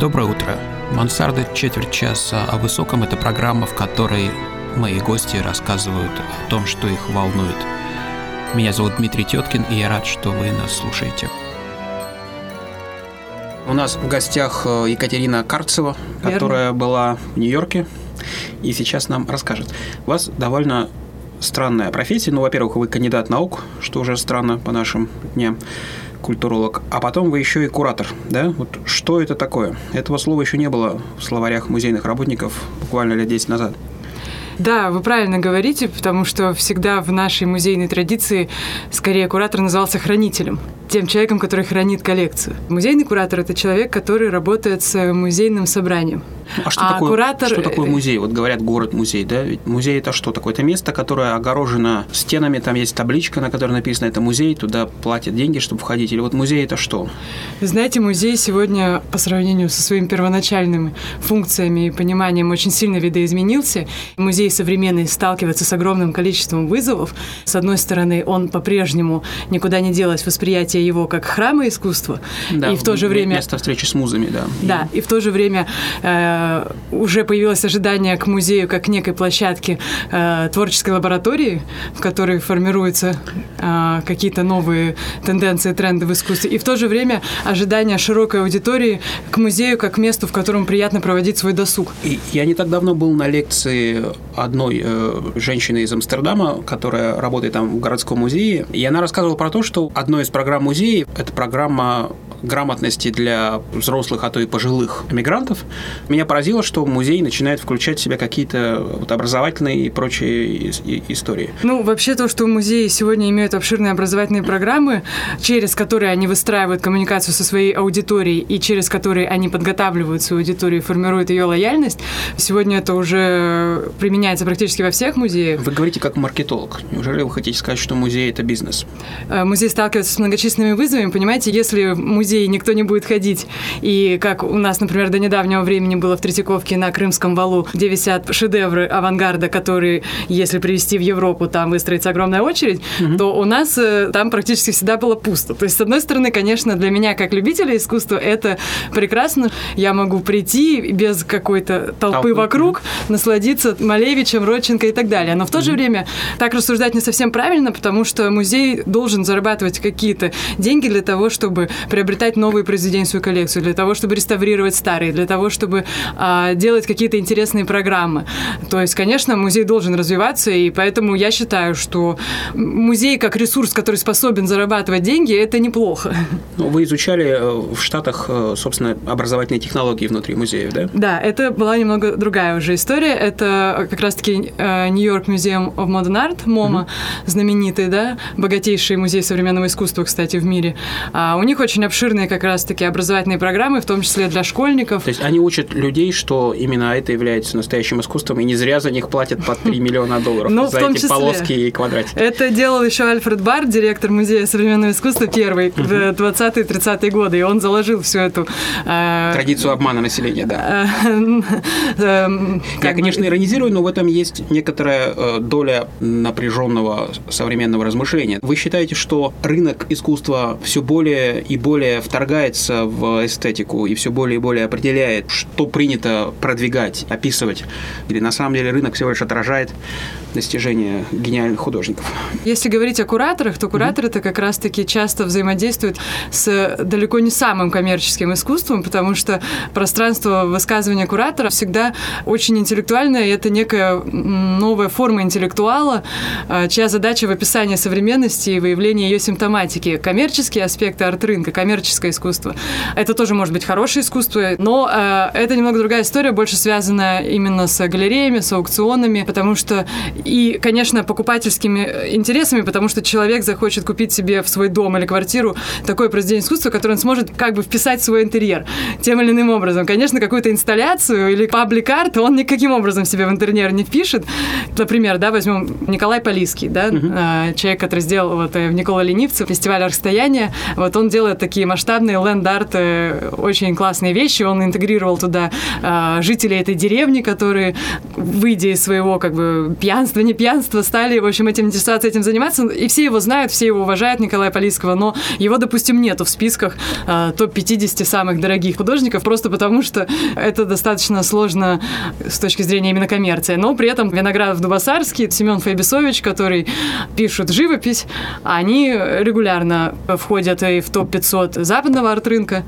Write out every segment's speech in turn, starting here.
Доброе утро. Мансарда четверть часа о высоком – это программа, в которой мои гости рассказывают о том, что их волнует. Меня зовут Дмитрий Теткин, и я рад, что вы нас слушаете. У нас в гостях э, Екатерина Карцева, Верно. которая была в Нью-Йорке и сейчас нам расскажет. У вас довольно странная профессия. Ну, во-первых, вы кандидат наук, что уже странно по нашим дням, культуролог. А потом вы еще и куратор, да? Вот что это такое? Этого слова еще не было в словарях музейных работников буквально лет 10 назад. Да, вы правильно говорите, потому что всегда в нашей музейной традиции скорее куратор назывался хранителем, тем человеком, который хранит коллекцию. Музейный куратор – это человек, который работает с музейным собранием. А что, А такое, куратор- что такое музей? Вот говорят город-музей, да? Ведь музей это что такое? Это место, которое огорожено стенами, там есть табличка, на которой написано «это музей», туда платят деньги, чтобы входить. Или вот музей это что? Вы знаете, музей сегодня по сравнению со своими первоначальными функциями и пониманием очень сильно видоизменился. Музей современный сталкивается с огромным количеством вызовов. С одной стороны, он по-прежнему никуда не делось восприятие его как храма искусства, Да, и в то же время Место встречи с музами, да. Да, и в то же время э, уже появилось ожидание к музею как некой площадке э, творческой лаборатории, в которой формируются э, какие-то новые тенденции, тренды в искусстве. И в то же время ожидание широкой аудитории к музею как месту, в котором приятно проводить свой досуг. И я не так давно был на лекции одной э, женщины из Амстердама, которая работает там в городском музее, и она рассказывала про то, что одной из программ музея – это программа грамотности для взрослых, а то и пожилых мигрантов. Меня поразило, что музей начинает включать в себя какие-то вот образовательные и прочие истории. Ну, вообще то, что музеи сегодня имеют обширные образовательные программы, через которые они выстраивают коммуникацию со своей аудиторией и через которые они подготавливают свою аудиторию и формируют ее лояльность, сегодня это уже применяется практически во всех музеях. Вы говорите как маркетолог. Неужели вы хотите сказать, что музей – это бизнес? Э, Музей сталкивается с многочисленными вызовами. Понимаете, если в музей никто не будет ходить, и как у нас, например, до недавнего времени было в Третьяковке на Крымском валу, где висят шедевры авангарда, которые, если привезти в Европу, там выстроится огромная очередь, то у нас э, там практически всегда было пусто. То есть, с одной стороны, конечно, для меня, как любителя искусства, это прекрасно. Я могу прийти без какой-то толпы Толпы, вокруг, насладиться Малевичем, Родченко и так далее. Но в то же время так рассуждать не совсем правильно, потому что музей должен зарабатывать какие-то деньги для того, чтобы приобретать новые произведения свою коллекцию, для того, чтобы реставрировать старые, для того, чтобы а, делать какие-то интересные программы. То есть, конечно, музей должен развиваться, и поэтому я считаю, что музей как ресурс, который способен зарабатывать деньги, это неплохо. Ну, Вы изучали э, в Штатах, э, собственно, образовательные технологии внутри музеев, да? Да, это была немного другая уже история. Это как раз-таки э, Нью-Йорк Museum of Modern Art, МОМА, знаменитый, да, богатейший музей современного искусства, кстати, в мире. А у них очень обширные как раз-таки образовательные программы, в том числе для школьников. То есть они учат людей, что именно это является настоящим искусством, и не зря за них платят по 3 миллиона долларов Ну, за эти числе. полоски и квадратики. Это делал еще Альфред Бар, директор Музея современного искусства, первый, в 20-30-е годы, и он заложил всю эту... э, Традицию обмана населения, да. э, эм, Я, конечно, иронизирую, но в этом есть некоторая э, доля напряженного современного размышления. Вы считаете, что рынок искусства все более и более вторгается в эстетику и все более и более определяет, что принято продвигать, описывать? Или на самом деле рынок всего лишь отражает достижения гениальных художников? Если говорить о кураторах, то кураторы это как раз-таки часто взаимодействуют с далеко не самым коммерческим искусством, потому что пространство высказывания куратора всегда очень интеллектуальное, и это некая новая форма интеллектуала, а, чья задача в описании современности и выявлении ее симптоматики. Коммерческие аспекты арт-рынка, коммерческое искусство. Это тоже может быть хорошее искусство, но э, это немного другая история, больше связанная именно с галереями, с аукционами, потому что и, конечно, покупательскими интересами, потому что человек захочет купить себе в свой дом или квартиру такое произведение искусства, которое он сможет как бы вписать в свой интерьер тем или иным образом. Конечно, какую-то инсталляцию или паблик-арт он никаким образом себе в интерьер не впишет. Например, да, возьмем Николай Полиский, да, э, человек, который сделал вот э, в Никола Ленивцев фестиваль расстояния, вот он делает такие масштабные ленд-арт, очень классные вещи, он интегрировал туда э, жителей этой деревни, которые, выйдя из своего как бы пьянства пьянство, не пьянство, стали, в общем, этим интересоваться, этим заниматься. И все его знают, все его уважают, Николая Полицкого, но его, допустим, нету в списках э, топ-50 самых дорогих художников, просто потому что это достаточно сложно с точки зрения именно коммерции. Но при этом Виноградов Дубасарский, Семен Файбисович, который пишут живопись, они регулярно входят и в топ-500 западного арт-рынка.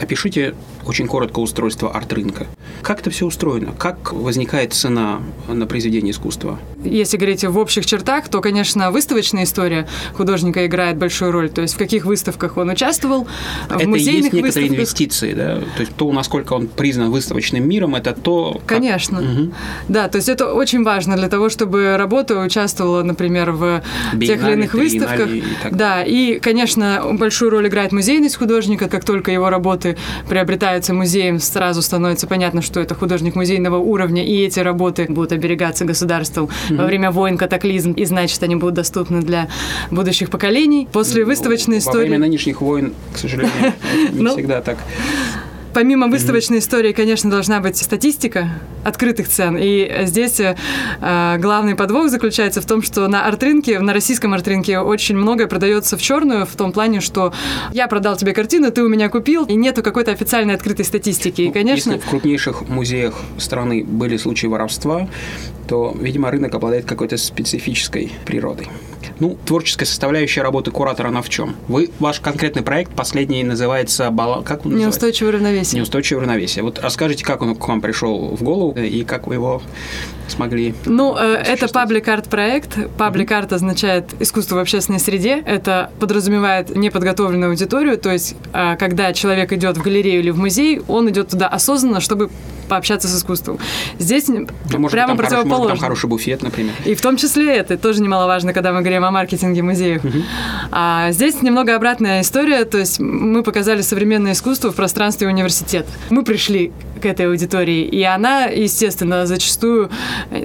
Опишите очень коротко устройство арт-рынка. Как это все устроено? Как возникает цена на произведение искусства? Если говорить в общих чертах, то, конечно, выставочная история художника играет большую роль. То есть в каких выставках он участвовал, это в музейных есть некоторые выставках. инвестиции, да? То есть то, насколько он признан выставочным миром, это то... как- Конечно. Мгм. Да, то есть это очень важно для того, чтобы работа участвовала, например, в тех или Биеннале, иных выставках. и так Да, и, конечно, большую роль играет музейность художника. Как только его работы приобретаются музеем, сразу становится понятно, что это художник музейного уровня, и эти работы будут оберегаться государством во время войн, катаклизм, и значит, они будут доступны для будущих поколений. После выставочной Во истории... время нынешних войн, к сожалению, не Ну, всегда так. Помимо выставочной истории, конечно, должна быть статистика открытых цен. И здесь э, главный подвох заключается в том, что на арт-рынке, на российском арт-рынке очень многое продается в черную, в том плане, что я продал тебе картину, ты у меня купил, и нету какой-то официальной открытой статистики. И, конечно, Если в крупнейших музеях страны были случаи воровства, то, видимо, рынок обладает какой-то специфической природой. Ну, творческая составляющая работы куратора, она в чем? Вы, ваш конкретный проект, последний, называется... бала- Как он называется? неустойчивое равновесие. Неустойчивое равновесие. Вот расскажите, как он к вам пришел в голову и как вы его смогли... Ну, э, это паблик-арт проект. Паблик-арт означает искусство в общественной среде. Это подразумевает неподготовленную аудиторию, то есть, э, когда человек идет в галерею или в музей, он идет туда осознанно, чтобы пообщаться с искусством. Здесь Ну, может, прямо там хороший, может, противоположно. там хороший буфет, например. И в том числе это тоже немаловажно, когда мы говорим о маркетинге музеев. А здесь немного обратная история, то есть мы показали современное искусство в пространстве университета. Мы пришли к этой аудитории, и она, естественно, зачастую,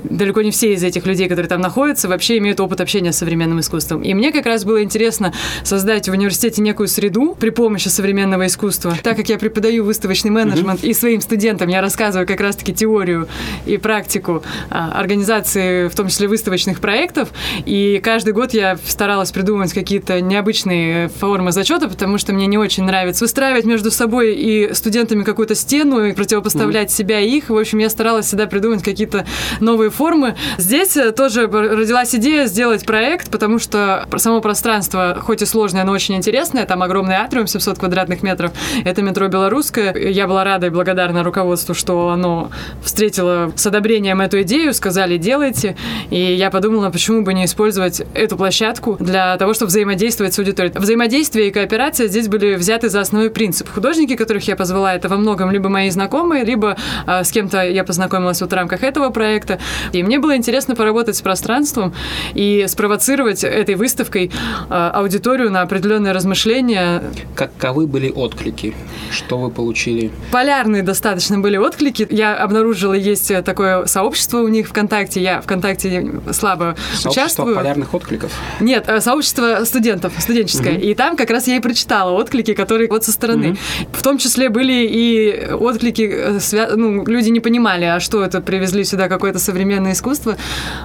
далеко не все из этих людей, которые там находятся, вообще имеют опыт общения с современным искусством. И мне как раз было интересно создать в университете некую среду при помощи современного искусства. Так как я преподаю выставочный менеджмент, и своим студентам я рассказываю как раз-таки теорию и практику а, организации, в том числе выставочных проектов, и каждый год я старалась придумать какие-то необычные формы зачета, потому что мне не очень нравится выстраивать между собой и студентами какую-то стену и противопоставлять себя и их. В общем, я старалась всегда придумать какие-то новые формы. Здесь э, тоже родилась идея сделать проект, потому что само пространство, хоть и сложное, но очень интересное, там огромный атриум, 700 квадратных метров, это метро Белорусское. Я была рада и благодарна руководству, что оно встретило с одобрением эту идею, сказали, делайте. И я подумала, почему бы не использовать эту площадку для того, чтобы взаимодействовать с аудиторией. Взаимодействие и кооперация здесь были взяты за основной принцип. Художники, которых я позвала, это во многом либо мои знакомые, либо а, с кем-то я познакомилась вот в рамках этого проекта. И мне было интересно поработать с пространством и спровоцировать этой выставкой а, аудиторию на определенные размышления. Каковы были отклики? Что вы получили? Полярные достаточно были отклики. Я обнаружила, есть такое сообщество у них ВКонтакте. Я ВКонтакте слабо Сообщество участвую. полярных откликов? Нет, э, сообщество студентов, студенческое. И там как раз я и прочитала отклики, которые вот со стороны. В том числе были и отклики, э, свя- ну, люди не понимали, а что это, привезли сюда какое-то современное искусство,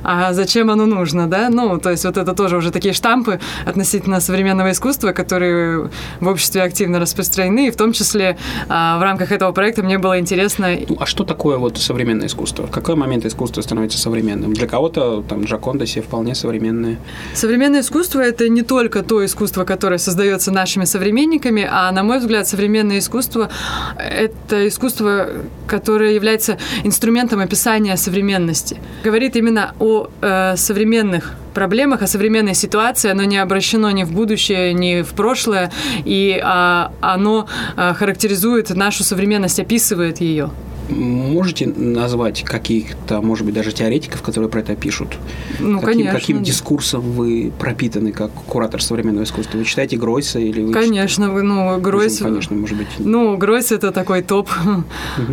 а зачем оно нужно, да? Ну, то есть вот это тоже уже такие штампы относительно современного искусства, которые в обществе активно распространены, и в том числе а, в рамках этого проекта мне было интересно Ну, а что такое вот современное искусство? В какой момент искусство становится современным? Для кого-то там Джаконда себе вполне современное. Современное искусство – это не только то искусство, которое создается нашими современниками, а, на мой взгляд, современное искусство – это искусство, которое является инструментом описания современности. Говорит именно о э, современных проблемах, о современной ситуации, оно не обращено ни в будущее, ни в прошлое, и а, оно а, характеризует нашу современность, описывает ее. Можете назвать каких-то, может быть, даже теоретиков, которые про это пишут? Ну, каким, конечно. каким дискурсом вы пропитаны как куратор современного искусства? Вы читаете Гройса или вы Конечно, вы, ну, читаете- Гройс... Конечно, может быть. Ну, Гройс это такой топ.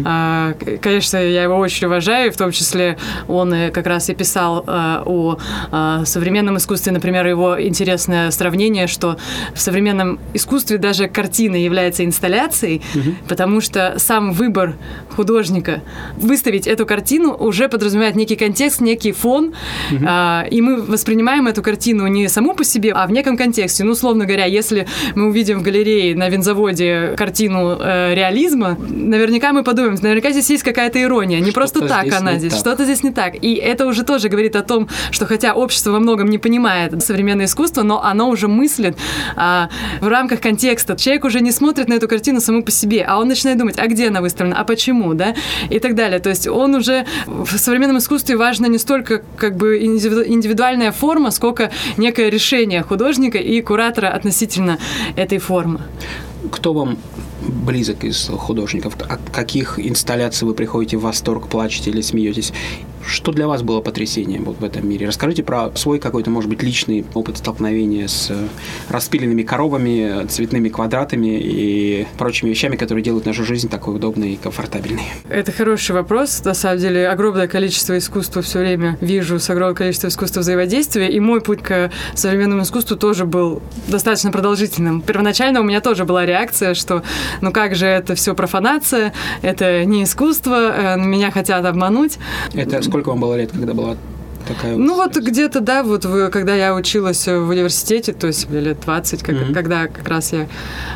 А, к- Конечно, я его очень уважаю, в том числе он э, как раз и писал э, о э, современном искусстве, например, его интересное сравнение, что в современном искусстве даже картина является инсталляцией, потому что сам выбор художника художника. Выставить эту картину уже подразумевает некий контекст, некий фон, угу. э, и мы воспринимаем эту картину не саму по себе, а в неком контексте. Ну, условно говоря, если мы увидим в галерее на винзаводе картину э, реализма, наверняка мы подумаем, наверняка здесь есть какая-то ирония, не просто так она здесь, что-то здесь не так. И это уже тоже говорит о том, что хотя общество во многом не понимает современное искусство, но оно уже мыслит а, в рамках контекста. Человек уже не смотрит на эту картину саму по себе, а он начинает думать, а где она выставлена, а почему, да, и так далее. То есть он уже в современном искусстве важно не столько как бы индивидуальная форма, сколько некое решение художника и куратора относительно этой формы. Кто вам близок из художников? От каких инсталляций вы приходите в восторг, плачете или смеетесь? Что для вас было потрясением вот в этом мире? Расскажите про свой какой-то, может быть, личный опыт столкновения с э, распиленными коробами, цветными квадратами и прочими вещами, которые делают нашу жизнь такой удобной и комфортабельной. Это хороший вопрос. На самом деле, огромное количество искусства все время вижу, с огромным количеством искусства взаимодействия, и мой путь к современному искусству тоже был достаточно продолжительным. Первоначально у меня тоже была реакция, что ну как же это все профанация, это не искусство, э, меня хотят обмануть. Это сколько вам было лет, когда была такая Ну вот где-то, да, вот вы, когда я училась в университете, то есть лет 20, как, mm-hmm. когда как раз я,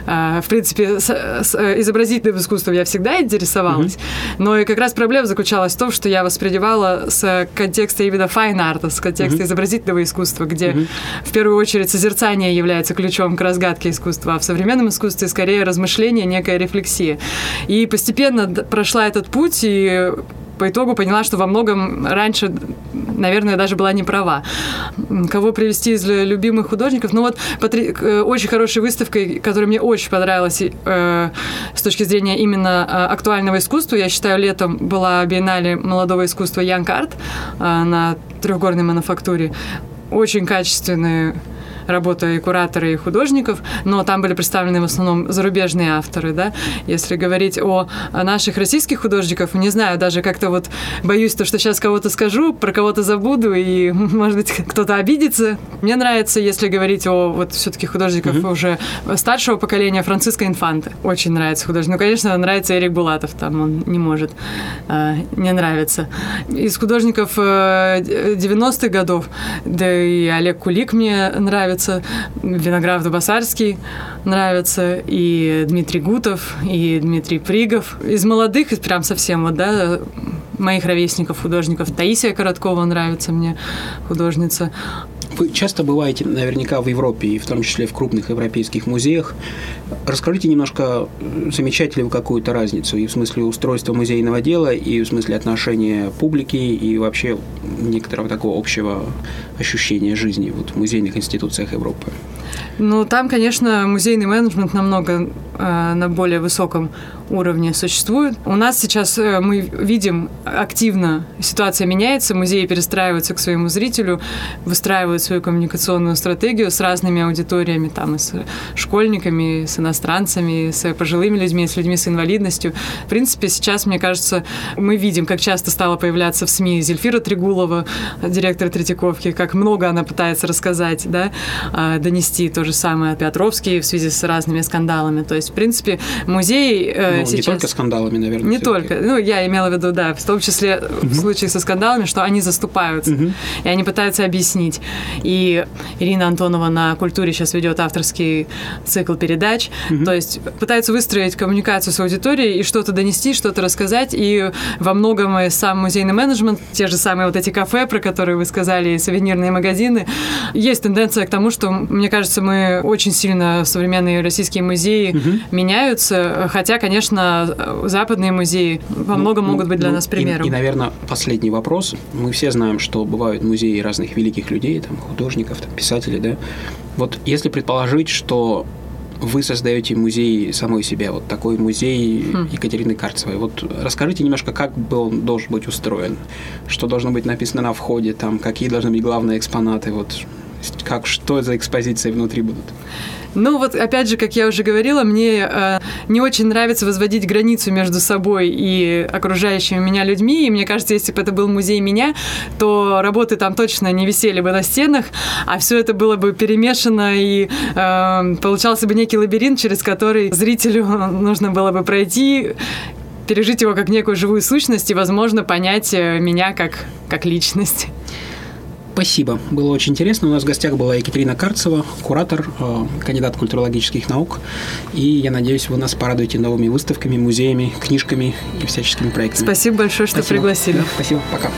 э, в принципе, с, с изобразительным искусством я всегда интересовалась, mm-hmm. но и как раз проблема заключалась в том, что я воспринимала с контекста именно art, с контекста mm-hmm. изобразительного искусства, где mm-hmm. в первую очередь созерцание является ключом к разгадке искусства, а в современном искусстве скорее размышление, некая рефлексия. И постепенно прошла этот путь, и по итогу поняла, что во многом раньше, наверное, даже была не права. Кого привести из любимых художников? Ну вот э, очень хорошей выставкой, которая мне очень понравилась э, с точки зрения именно э, актуального искусства, я считаю, летом была биеннале молодого искусства Янг Арт э, на трехгорной мануфактуре. Очень качественные работа и куратора, и художников, но там были представлены в основном зарубежные авторы, да. Если говорить о наших российских художников, не знаю, даже как-то вот боюсь то, что сейчас кого-то скажу, про кого-то забуду, и, может быть, кто-то обидится. Мне нравится, если говорить о вот все-таки художников mm-hmm. уже старшего поколения, Франциско Инфанте. Очень нравится художник. Ну, конечно, нравится Эрик Булатов, там он не может э, не нравиться. Из художников э, 90-х годов, да и Олег Кулик мне нравится, нравится, Виноградов Басарский нравится, и Дмитрий Гутов, и Дмитрий Пригов. Из молодых, прям совсем вот, да, моих ровесников, художников. Таисия Короткова нравится мне, художница. Вы часто бываете наверняка в Европе, и в том числе в крупных европейских музеях. Расскажите немножко, замечаете ли вы какую-то разницу и в смысле устройства музейного дела, и в смысле отношения публики, и вообще некоторого такого общего ощущения жизни вот, в музейных институциях Европы? Ну, там, конечно, музейный менеджмент намного э, на более высоком уровне существует. У нас сейчас э, мы видим активно ситуация меняется, музеи перестраиваются к своему зрителю, выстраивают свою коммуникационную стратегию с разными аудиториями, там и с школьниками, и с иностранцами, и с пожилыми людьми, и с людьми с инвалидностью. В принципе, сейчас, мне кажется, мы видим, как часто стала появляться в СМИ Зельфира Трегулова, директор Третьяковки, как много она пытается рассказать, да, а, донести то же самое Петровский в связи с разными скандалами. То есть, в принципе, музей э, ну, сейчас... Не только скандалами, наверное. Не только. Ну, я имела в виду, да, в том числе угу. в случае со скандалами, что они заступаются, угу. и они пытаются объяснить. И Ирина Антонова на «Культуре» сейчас ведет авторский цикл передач, угу. то есть пытаются выстроить коммуникацию с аудиторией и что-то донести, что-то рассказать, и во многом и сам музейный менеджмент, те же самые вот эти кафе, про которые вы сказали, и сувенирные магазины, есть тенденция к тому, что, мне кажется, мы очень сильно современные российские музеи угу. меняются, хотя, конечно, конечно, западные музеи во ну, многом ну, могут быть для ну, нас примером. И, и, наверное, последний вопрос. Мы все знаем, что бывают музеи разных великих людей, там, художников, там, писателей, да. Вот если предположить, что вы создаете музей самой себе, вот такой музей хм. Екатерины Карцевой. Вот расскажите немножко, как был он должен быть устроен, что должно быть написано на входе, там, какие должны быть главные экспонаты, вот как, что за экспозиции внутри будут? Ну вот, опять же, как я уже говорила, мне э, не очень нравится возводить границу между собой и окружающими меня людьми. И мне кажется, если бы это был музей меня, то работы там точно не висели бы на стенах, а все это было бы перемешано и э, получался бы некий лабиринт, через который зрителю нужно было бы пройти пережить его как некую живую сущность и, возможно, понять э, меня как, как личность. Спасибо. Было очень интересно. У нас в гостях была Екатерина Карцева, куратор, э, кандидат культурологических наук. И я надеюсь, вы нас порадуете новыми выставками, музеями, книжками и всяческими проектами. Спасибо большое, что спасибо. пригласили. Да, спасибо. Пока.